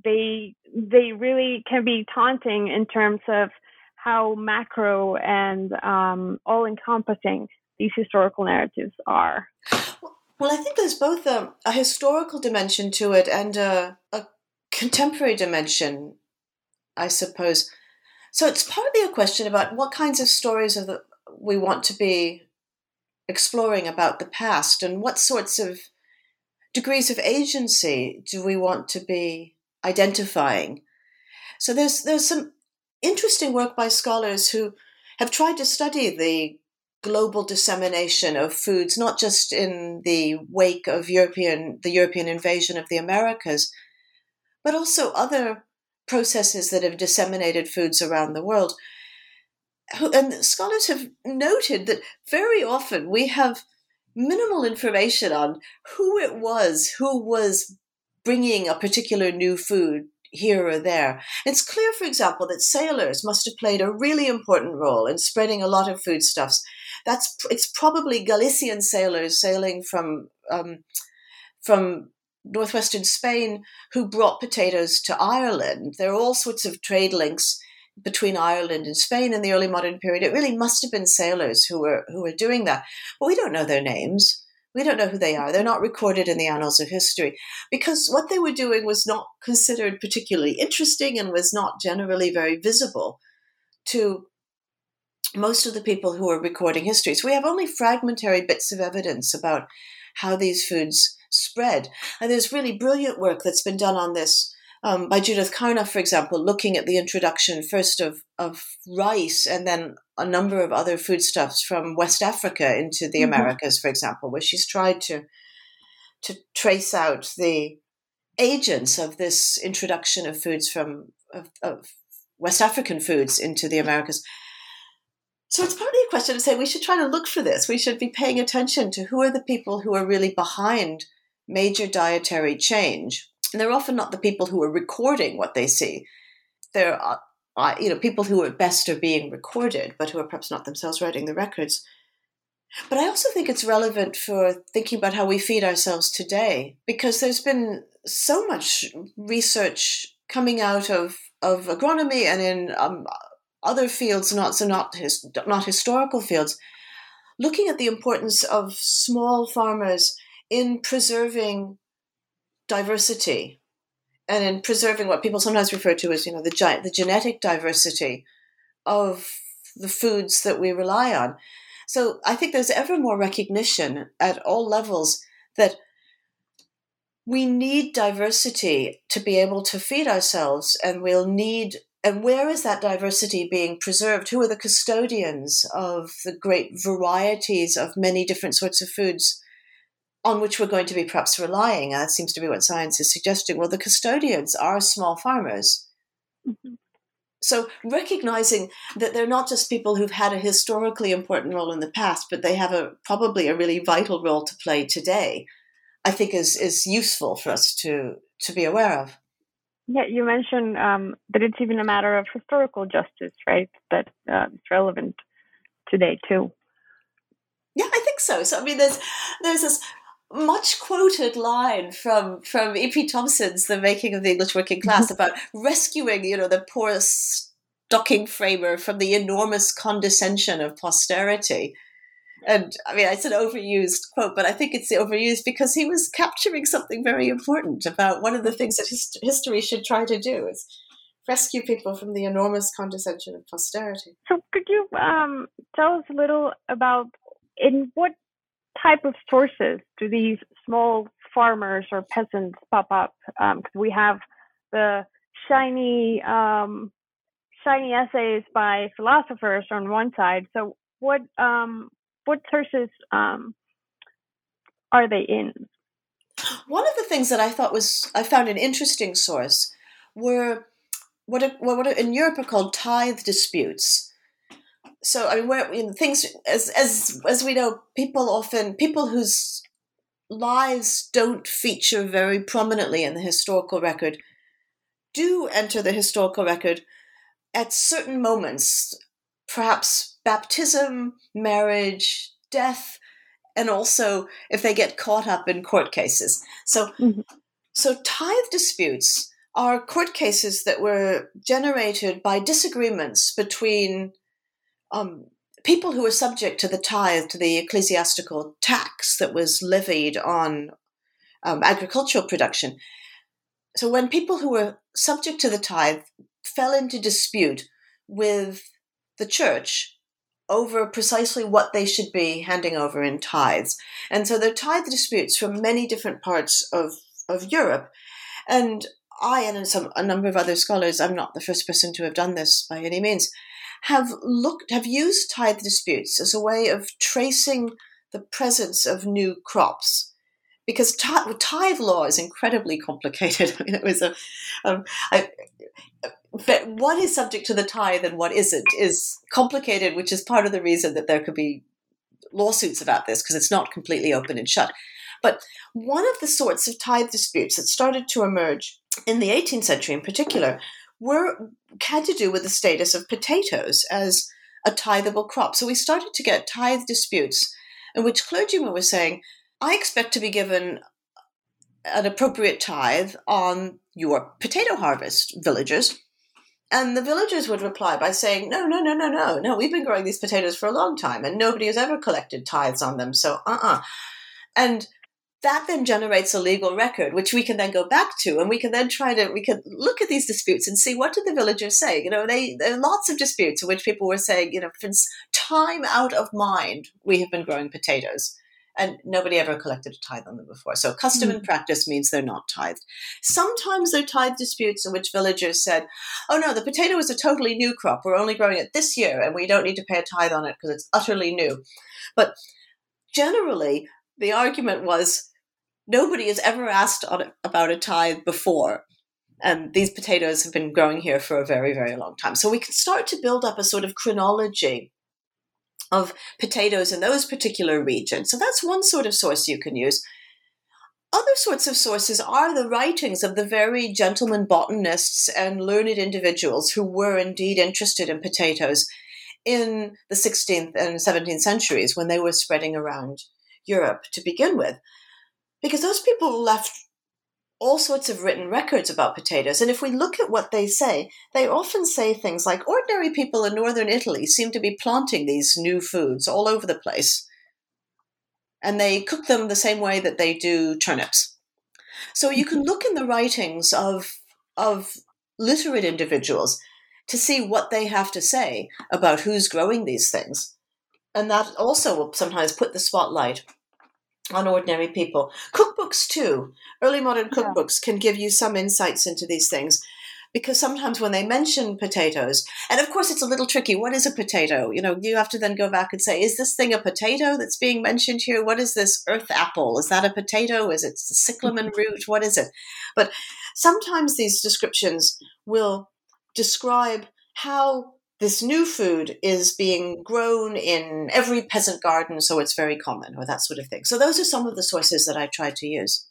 they they really can be taunting in terms of how macro and um, all encompassing these historical narratives are. Well, I think there's both a, a historical dimension to it and a, a contemporary dimension, I suppose. So it's partly a question about what kinds of stories of the, we want to be exploring about the past and what sorts of degrees of agency do we want to be identifying. So there's there's some interesting work by scholars who have tried to study the global dissemination of foods, not just in the wake of European the European invasion of the Americas, but also other processes that have disseminated foods around the world and scholars have noted that very often we have minimal information on who it was who was bringing a particular new food here or there. It's clear, for example, that sailors must have played a really important role in spreading a lot of foodstuffs. That's it's probably Galician sailors sailing from um, from northwestern Spain who brought potatoes to Ireland. There are all sorts of trade links between Ireland and Spain in the early modern period, it really must have been sailors who were who were doing that. But we don't know their names. We don't know who they are. They're not recorded in the annals of history because what they were doing was not considered particularly interesting and was not generally very visible to most of the people who are recording history. So we have only fragmentary bits of evidence about how these foods spread. And there's really brilliant work that's been done on this um, by Judith Carney, for example, looking at the introduction first of, of rice and then a number of other foodstuffs from West Africa into the mm-hmm. Americas, for example, where she's tried to to trace out the agents of this introduction of foods from of, of West African foods into the Americas. So it's partly a question to say we should try to look for this. We should be paying attention to who are the people who are really behind major dietary change. And they're often not the people who are recording what they see. They're uh, you know people who at best are being recorded, but who are perhaps not themselves writing the records. But I also think it's relevant for thinking about how we feed ourselves today, because there's been so much research coming out of, of agronomy and in um, other fields, not so not his, not historical fields, looking at the importance of small farmers in preserving diversity and in preserving what people sometimes refer to as you know the giant the genetic diversity of the foods that we rely on. So I think there's ever more recognition at all levels that we need diversity to be able to feed ourselves, and we'll need. And where is that diversity being preserved? Who are the custodians of the great varieties of many different sorts of foods on which we're going to be perhaps relying. That seems to be what science is suggesting. Well, the custodians are small farmers. Mm-hmm. So recognizing that they're not just people who've had a historically important role in the past, but they have a probably a really vital role to play today, I think is is useful for us to to be aware of. Yeah, you mentioned um, that it's even a matter of historical justice, right? That uh, it's relevant today too. Yeah, I think so. So I mean, there's there's this much quoted line from from E.P. Thompson's The Making of the English Working Class about rescuing, you know, the poor stocking framer from the enormous condescension of posterity. And I mean, it's an overused quote, but I think it's overused because he was capturing something very important about one of the things that his- history should try to do is rescue people from the enormous condescension of posterity. So, could you um, tell us a little about in what type of sources do these small farmers or peasants pop up? Because um, we have the shiny, um, shiny essays by philosophers on one side. So what um, what sources um, are they in? One of the things that I thought was I found an interesting source were what, what in Europe are called tithe disputes so I mean, where you know, things as as as we know, people often people whose lives don't feature very prominently in the historical record do enter the historical record at certain moments, perhaps baptism, marriage, death, and also if they get caught up in court cases. So, mm-hmm. so tithe disputes are court cases that were generated by disagreements between um, people who were subject to the tithe, to the ecclesiastical tax that was levied on um, agricultural production. So when people who were subject to the tithe fell into dispute with the church over precisely what they should be handing over in tithes. And so there are tithe disputes from many different parts of, of Europe. And I and some a number of other scholars, I'm not the first person to have done this by any means, have looked have used tithe disputes as a way of tracing the presence of new crops because tithe law is incredibly complicated. I mean, it was a, um, but what is subject to the tithe and what isn't is complicated, which is part of the reason that there could be lawsuits about this because it's not completely open and shut. But one of the sorts of tithe disputes that started to emerge in the 18th century, in particular, were had to do with the status of potatoes as a tithable crop. So we started to get tithe disputes in which clergymen were saying, I expect to be given an appropriate tithe on your potato harvest, villagers. And the villagers would reply by saying, No, no, no, no, no, no, we've been growing these potatoes for a long time and nobody has ever collected tithes on them. So, uh uh-uh. uh. And that then generates a legal record, which we can then go back to, and we can then try to we can look at these disputes and see what did the villagers say. You know, they there are lots of disputes in which people were saying, you know, since time out of mind, we have been growing potatoes, and nobody ever collected a tithe on them before. So custom mm. and practice means they're not tithed. Sometimes there are tithe disputes in which villagers said, "Oh no, the potato is a totally new crop. We're only growing it this year, and we don't need to pay a tithe on it because it's utterly new." But generally, the argument was nobody has ever asked about a tithe before. And these potatoes have been growing here for a very, very long time. So we can start to build up a sort of chronology of potatoes in those particular regions. So that's one sort of source you can use. Other sorts of sources are the writings of the very gentlemen botanists and learned individuals who were indeed interested in potatoes in the 16th and 17th centuries when they were spreading around Europe to begin with. Because those people left all sorts of written records about potatoes. And if we look at what they say, they often say things like ordinary people in northern Italy seem to be planting these new foods all over the place and they cook them the same way that they do turnips. So you can mm-hmm. look in the writings of of literate individuals to see what they have to say about who's growing these things. And that also will sometimes put the spotlight on ordinary people. Cookbooks, too. Early modern cookbooks yeah. can give you some insights into these things because sometimes when they mention potatoes, and of course it's a little tricky. What is a potato? You know, you have to then go back and say, is this thing a potato that's being mentioned here? What is this earth apple? Is that a potato? Is it the cyclamen root? What is it? But sometimes these descriptions will describe how this new food is being grown in every peasant garden, so it's very common, or that sort of thing. So those are some of the sources that I tried to use.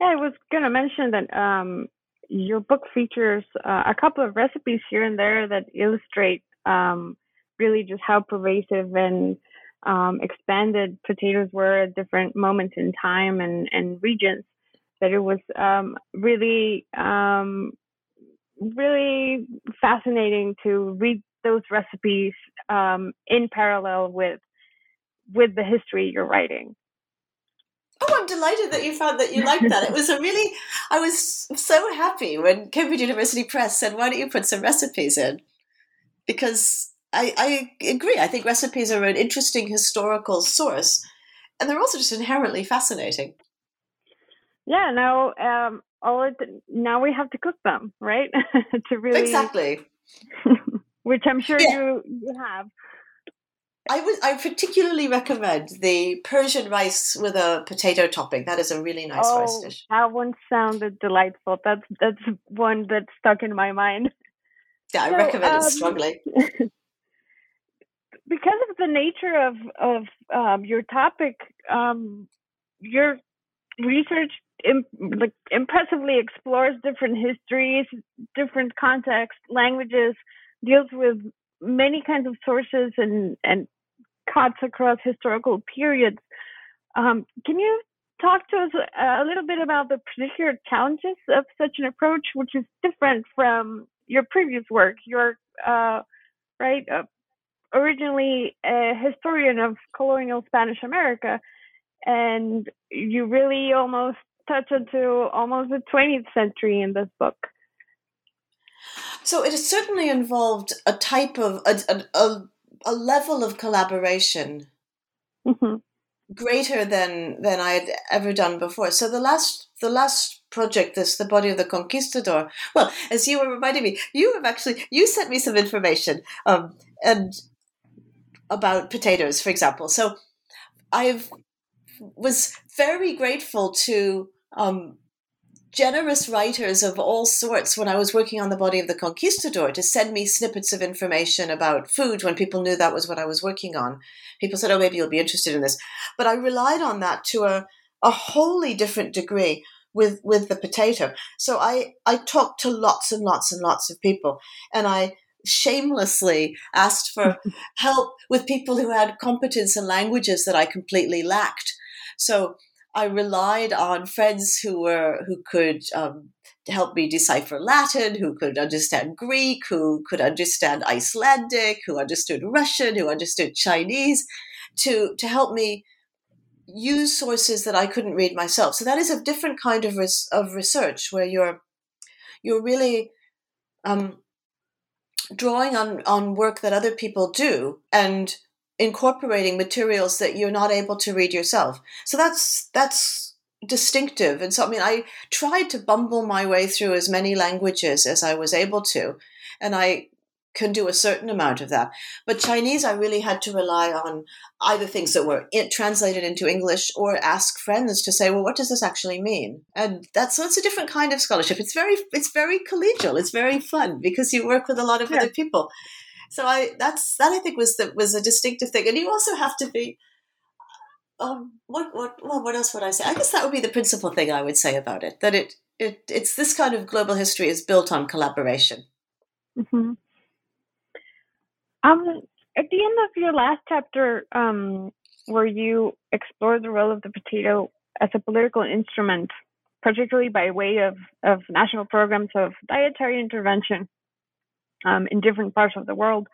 Yeah, I was going to mention that um, your book features uh, a couple of recipes here and there that illustrate um, really just how pervasive and um, expanded potatoes were at different moments in time and, and regions. That it was um, really, um, really fascinating to read those recipes um, in parallel with with the history you're writing. Oh, I'm delighted that you found that you liked that. It was a really, I was so happy when Cambridge University Press said, why don't you put some recipes in? Because I, I agree. I think recipes are an interesting historical source, and they're also just inherently fascinating. Yeah, now um, all it, now we have to cook them, right? to really exactly, which I'm sure yeah. you you have. I would I particularly recommend the Persian rice with a potato topping. That is a really nice oh, rice dish. That one sounded delightful. That's that's one that stuck in my mind. Yeah, I so, recommend um, it strongly. because of the nature of of um, your topic, um, your research like impressively explores different histories, different contexts, languages, deals with many kinds of sources and and cuts across historical periods. Um, can you talk to us a little bit about the particular challenges of such an approach, which is different from your previous work? You're uh, right, uh, originally a historian of colonial Spanish America, and you really almost touch into almost the 20th century in this book. So it has certainly involved a type of a, a, a a level of collaboration mm-hmm. greater than than I had ever done before. So the last the last project, this the body of the conquistador. Well, as you were reminding me, you have actually you sent me some information um, and about potatoes, for example. So I've was very grateful to um, generous writers of all sorts when I was working on the body of the conquistador to send me snippets of information about food when people knew that was what I was working on. People said, oh, maybe you'll be interested in this. But I relied on that to a, a wholly different degree with, with the potato. So I, I talked to lots and lots and lots of people and I shamelessly asked for help with people who had competence in languages that I completely lacked. So I relied on friends who were who could um, help me decipher Latin, who could understand Greek, who could understand Icelandic, who understood Russian, who understood Chinese, to to help me use sources that I couldn't read myself. So that is a different kind of res- of research where you're you're really um, drawing on on work that other people do and incorporating materials that you're not able to read yourself. So that's that's distinctive. And so I mean I tried to bumble my way through as many languages as I was able to. And I can do a certain amount of that. But Chinese, I really had to rely on either things that were translated into English or ask friends to say, well, what does this actually mean? And that's so it's a different kind of scholarship. It's very it's very collegial. It's very fun because you work with a lot of yeah. other people. So I that's that I think was the was a distinctive thing. And you also have to be um, what what well, what else would I say? I guess that would be the principal thing I would say about it. That it it it's this kind of global history is built on collaboration. Mm-hmm. Um, at the end of your last chapter, um, where you explore the role of the potato as a political instrument, particularly by way of, of national programs of dietary intervention um, in different parts of the world,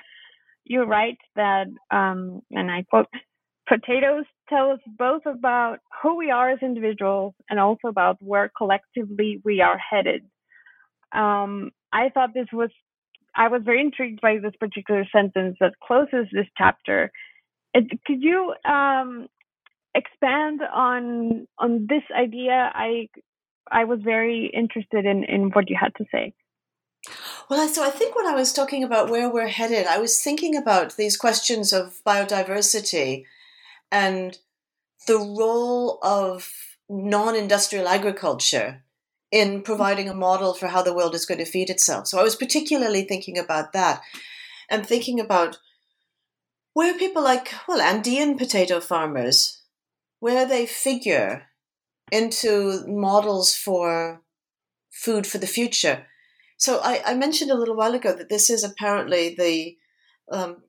you write that, um, and I quote, potatoes tell us both about who we are as individuals and also about where collectively we are headed. Um, I thought this was I was very intrigued by this particular sentence that closes this chapter. It, could you um, expand on on this idea? I I was very interested in in what you had to say. Well, so I think when I was talking about where we're headed, I was thinking about these questions of biodiversity and the role of non-industrial agriculture in providing a model for how the world is going to feed itself. So I was particularly thinking about that and thinking about where people like, well, Andean potato farmers, where they figure into models for food for the future. So I, I mentioned a little while ago that this is apparently the um,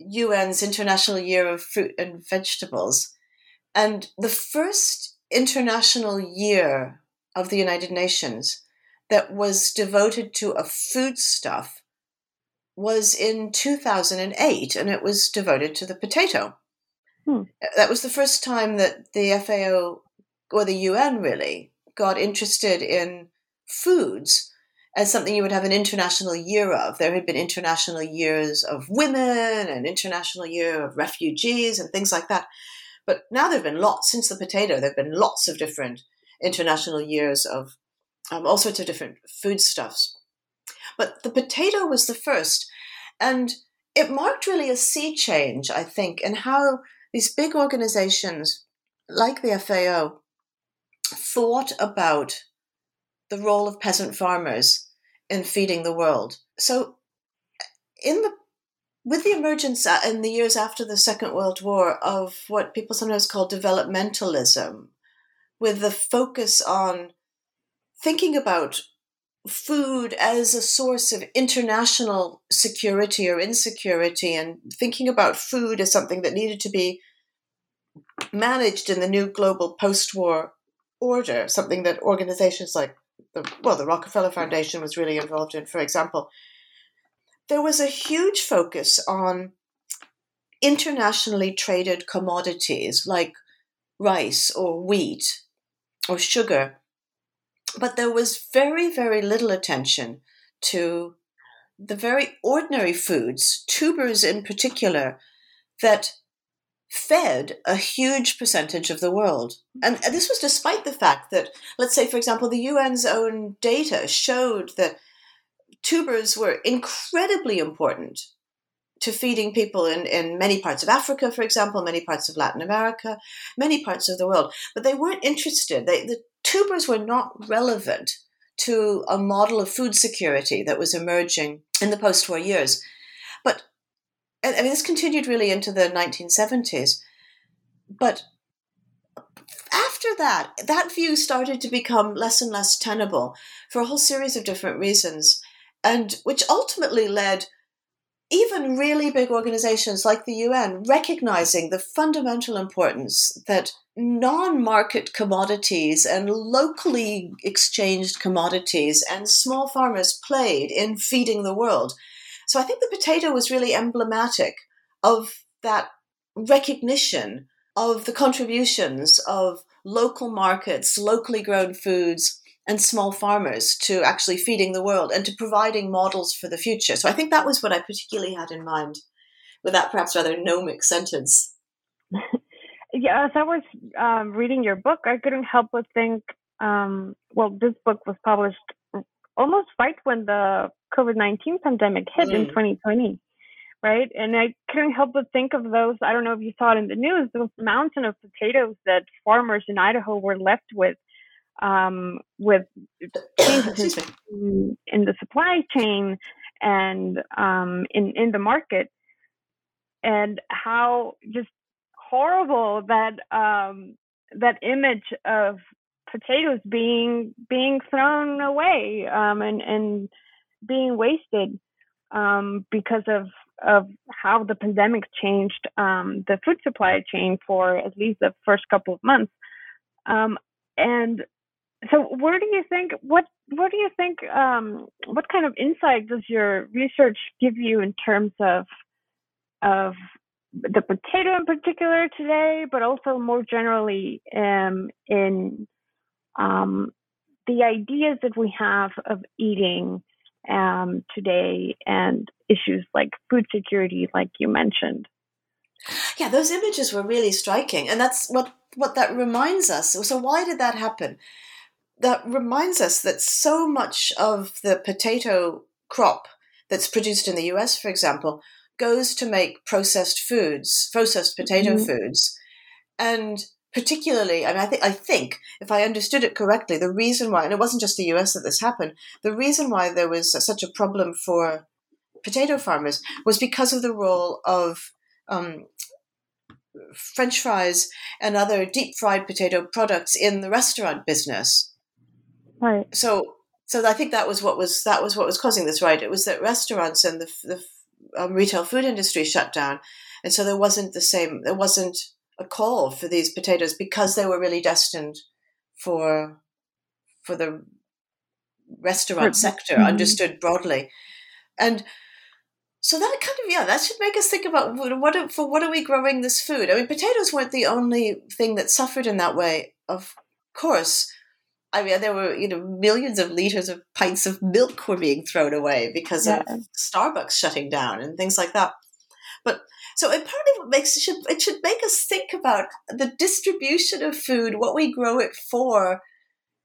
UN's International Year of Fruit and Vegetables. And the first international year of the United Nations that was devoted to a foodstuff was in 2008, and it was devoted to the potato. Hmm. That was the first time that the FAO, or the UN really, got interested in foods as something you would have an international year of. There had been international years of women, and international year of refugees, and things like that. But now there have been lots, since the potato, there have been lots of different international years of um, all sorts of different foodstuffs. But the potato was the first, and it marked really a sea change, I think, in how these big organizations like the FAO thought about the role of peasant farmers in feeding the world. So, in the with the emergence uh, in the years after the Second World War of what people sometimes call developmentalism, with the focus on thinking about food as a source of international security or insecurity and thinking about food as something that needed to be managed in the new global post-war order something that organizations like the well the Rockefeller Foundation was really involved in for example there was a huge focus on internationally traded commodities like rice or wheat or sugar. But there was very, very little attention to the very ordinary foods, tubers in particular, that fed a huge percentage of the world. And this was despite the fact that, let's say, for example, the UN's own data showed that tubers were incredibly important to feeding people in, in many parts of Africa, for example, many parts of Latin America, many parts of the world. But they weren't interested. They, the tubers were not relevant to a model of food security that was emerging in the post war years. But I mean, this continued really into the 1970s. But after that, that view started to become less and less tenable for a whole series of different reasons, and which ultimately led even really big organizations like the UN recognizing the fundamental importance that non market commodities and locally exchanged commodities and small farmers played in feeding the world. So I think the potato was really emblematic of that recognition of the contributions of local markets, locally grown foods, and small farmers to actually feeding the world and to providing models for the future. So I think that was what I particularly had in mind with that perhaps rather gnomic sentence. yeah, as I was um, reading your book, I couldn't help but think, um, well, this book was published almost right when the COVID 19 pandemic hit mm. in 2020, right? And I couldn't help but think of those. I don't know if you saw it in the news, those mountain of potatoes that farmers in Idaho were left with. Um, with changes in, in the supply chain and um, in in the market, and how just horrible that um, that image of potatoes being being thrown away um, and and being wasted um, because of of how the pandemic changed um, the food supply chain for at least the first couple of months. Um, and so, where do you think what what do you think? Um, what kind of insight does your research give you in terms of of the potato in particular today, but also more generally um, in um, the ideas that we have of eating um, today and issues like food security, like you mentioned. Yeah, those images were really striking, and that's what what that reminds us. So, why did that happen? That reminds us that so much of the potato crop that's produced in the U.S., for example, goes to make processed foods, processed potato mm-hmm. foods, and particularly, I mean, I think I think if I understood it correctly, the reason why, and it wasn't just the U.S. that this happened, the reason why there was such a problem for potato farmers was because of the role of um, French fries and other deep fried potato products in the restaurant business. Right. So, so I think that was what was that was what was causing this. Right. It was that restaurants and the, the um, retail food industry shut down, and so there wasn't the same. There wasn't a call for these potatoes because they were really destined for for the restaurant sector, mm-hmm. understood broadly, and so that kind of yeah, that should make us think about what for what are we growing this food? I mean, potatoes weren't the only thing that suffered in that way. Of course, I mean, there were you know millions of liters of pints of milk were being thrown away because yeah. of Starbucks shutting down and things like that. But so it partly makes it should it should make us think about the distribution of food, what we grow it for,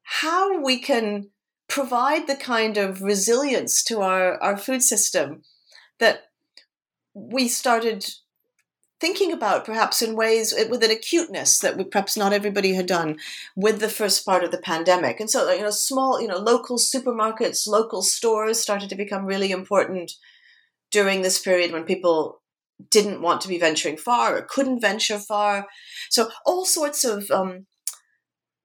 how we can provide the kind of resilience to our, our food system that we started thinking about perhaps in ways eh, with an acuteness that we, perhaps not everybody had done with the first part of the pandemic. And so you know small you know local supermarkets local stores started to become really important during this period when people didn't want to be venturing far or couldn't venture far. So, all sorts of um,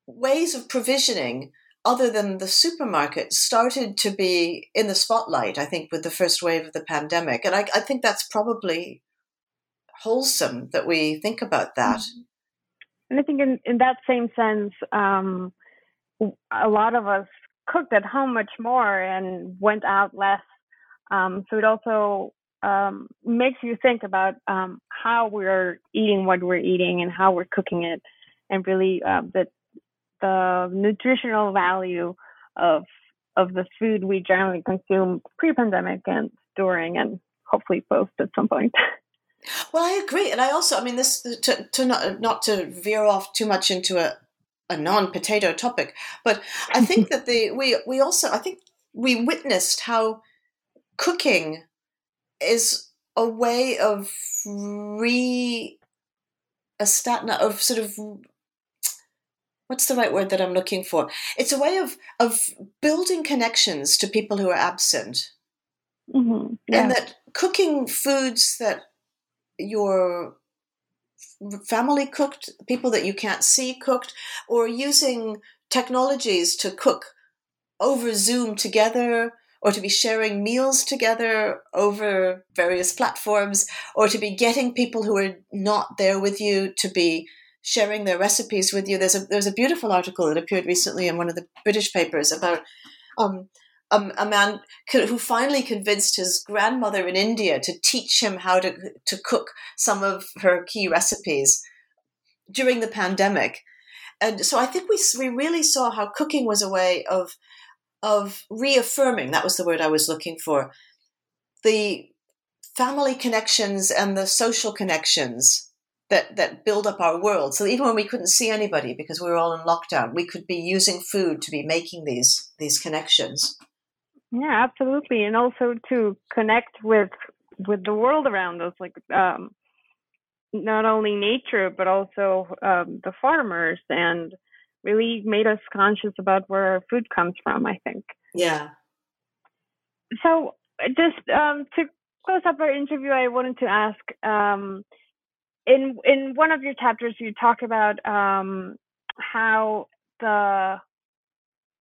ways of provisioning other than the supermarket started to be in the spotlight, I think, with the first wave of the pandemic. And I, I think that's probably wholesome that we think about that. Mm-hmm. And I think, in, in that same sense, um, a lot of us cooked at home much more and went out less. Um, so it also um, makes you think about um, how we're eating what we're eating and how we're cooking it, and really uh, the the nutritional value of of the food we generally consume pre-pandemic and during, and hopefully post at some point. Well, I agree, and I also, I mean, this to, to not not to veer off too much into a a non-potato topic, but I think that the we we also I think we witnessed how cooking is a way of re a statin of sort of what's the right word that I'm looking for? It's a way of of building connections to people who are absent, mm-hmm. yeah. and that cooking foods that your family cooked, people that you can't see cooked, or using technologies to cook over Zoom together or to be sharing meals together over various platforms, or to be getting people who are not there with you to be sharing their recipes with you. There's a there's a beautiful article that appeared recently in one of the British papers about um, um, a man who finally convinced his grandmother in India to teach him how to to cook some of her key recipes during the pandemic. And so I think we we really saw how cooking was a way of of reaffirming that was the word I was looking for the family connections and the social connections that that build up our world. So even when we couldn't see anybody because we were all in lockdown, we could be using food to be making these these connections. Yeah, absolutely, and also to connect with with the world around us, like um, not only nature but also um, the farmers, and really made us conscious about where our food comes from. I think. Yeah. So, just um, to close up our interview, I wanted to ask. Um, in in one of your chapters, you talk about um, how the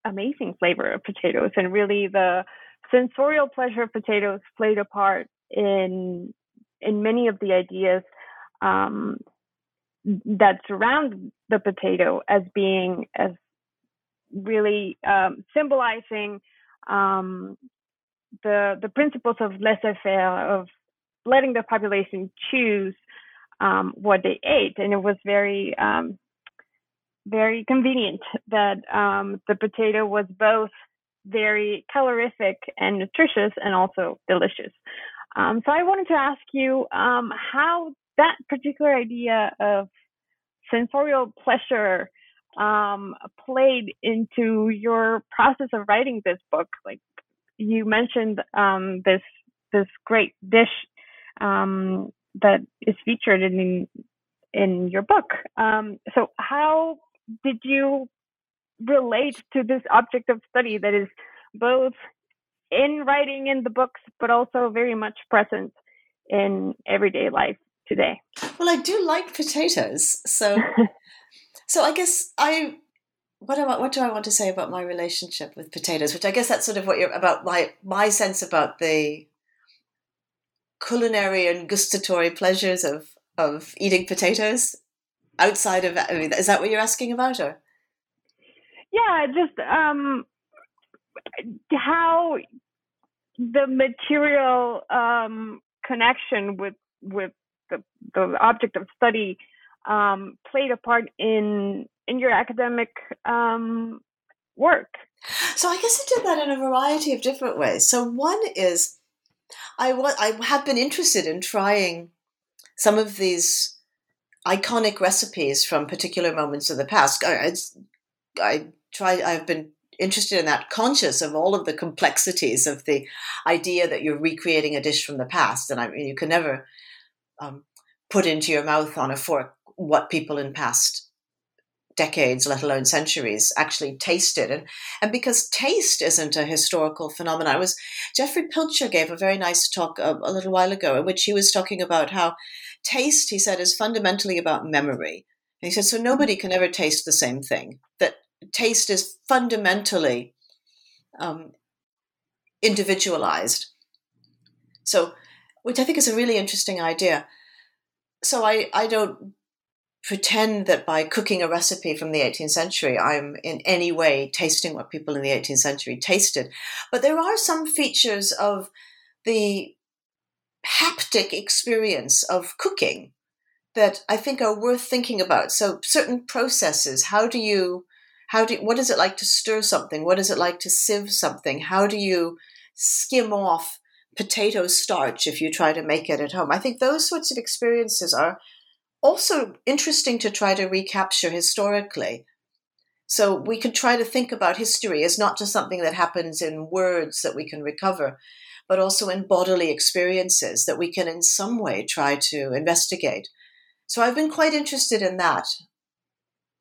amazing flavor of potatoes and really the sensorial pleasure of potatoes played a part in in many of the ideas um, that surround the potato as being as really um, symbolizing um, the the principles of laissez-faire of letting the population choose um, what they ate, and it was very um, very convenient that um, the potato was both very calorific and nutritious and also delicious. Um, so I wanted to ask you how that particular idea of sensorial pleasure um, played into your process of writing this book. Like you mentioned um, this this great dish um, that is featured in in your book. Um, so how did you relate to this object of study that is both in writing in the books, but also very much present in everyday life today? Well, I do like potatoes, so so I guess I what do I, what do I want to say about my relationship with potatoes? Which I guess that's sort of what you're about my my sense about the culinary and gustatory pleasures of of eating potatoes outside of I mean, is that what you're asking about or yeah just um how the material um connection with with the the object of study um played a part in in your academic um work so i guess i did that in a variety of different ways so one is i i have been interested in trying some of these iconic recipes from particular moments of the past. I, I, I try. I've been interested in that, conscious of all of the complexities of the idea that you're recreating a dish from the past, and I mean, you can never um, put into your mouth on a fork what people in past decades, let alone centuries, actually tasted. And, and because taste isn't a historical phenomenon, I was Jeffrey Pilcher gave a very nice talk a, a little while ago in which he was talking about how taste, he said, is fundamentally about memory. And he said, so nobody can ever taste the same thing. That taste is fundamentally um, individualized. So, which I think is a really interesting idea. So I, I don't pretend that by cooking a recipe from the 18th century, I'm in any way tasting what people in the 18th century tasted. But there are some features of the haptic experience of cooking that I think are worth thinking about. So certain processes, how do you how do what is it like to stir something? What is it like to sieve something? How do you skim off potato starch if you try to make it at home? I think those sorts of experiences are also interesting to try to recapture historically. So we could try to think about history as not just something that happens in words that we can recover, but also in bodily experiences that we can in some way try to investigate. So I've been quite interested in that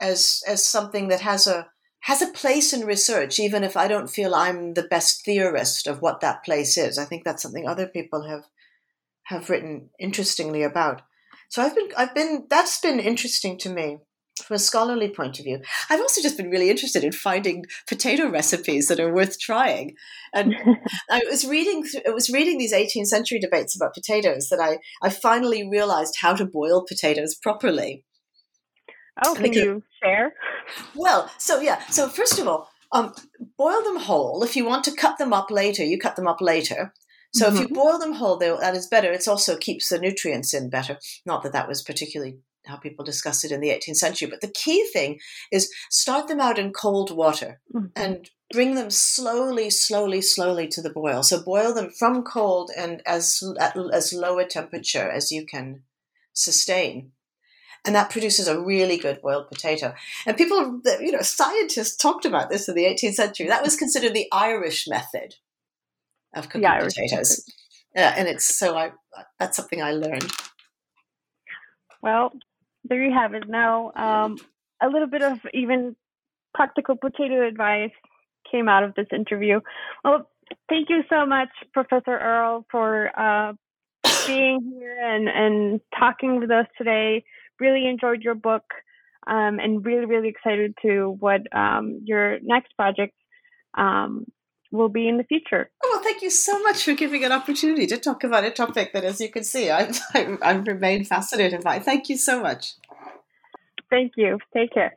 as as something that has a has a place in research, even if I don't feel I'm the best theorist of what that place is. I think that's something other people have have written interestingly about. So I've been I've been that's been interesting to me from a scholarly point of view. I've also just been really interested in finding potato recipes that are worth trying. And I was reading I was reading these 18th century debates about potatoes that I I finally realized how to boil potatoes properly. Oh, can you share? Well, so yeah, so first of all, um, boil them whole. If you want to cut them up later, you cut them up later. So mm-hmm. if you mm-hmm. boil them whole, that is better. It also keeps the nutrients in better. Not that that was particularly how people discussed it in the 18th century. But the key thing is start them out in cold water mm-hmm. and bring them slowly, slowly, slowly to the boil. So boil them from cold and as at as low a temperature as you can sustain. And that produces a really good boiled potato. And people, you know, scientists talked about this in the 18th century. That was considered the Irish method. of cooking potatoes. Yeah, and it's so I that's something I learned. Well, there you have it. Now, um, a little bit of even practical potato advice came out of this interview. Well, thank you so much, Professor Earle, for uh, being here and, and talking with us today. Really enjoyed your book um, and really, really excited to what um, your next project um, will be in the future. Oh, well, thank you so much for giving an opportunity to talk about a topic that, as you can see, I'm, I'm, I'm remained fascinated by. Thank you so much. Thank you. Take care.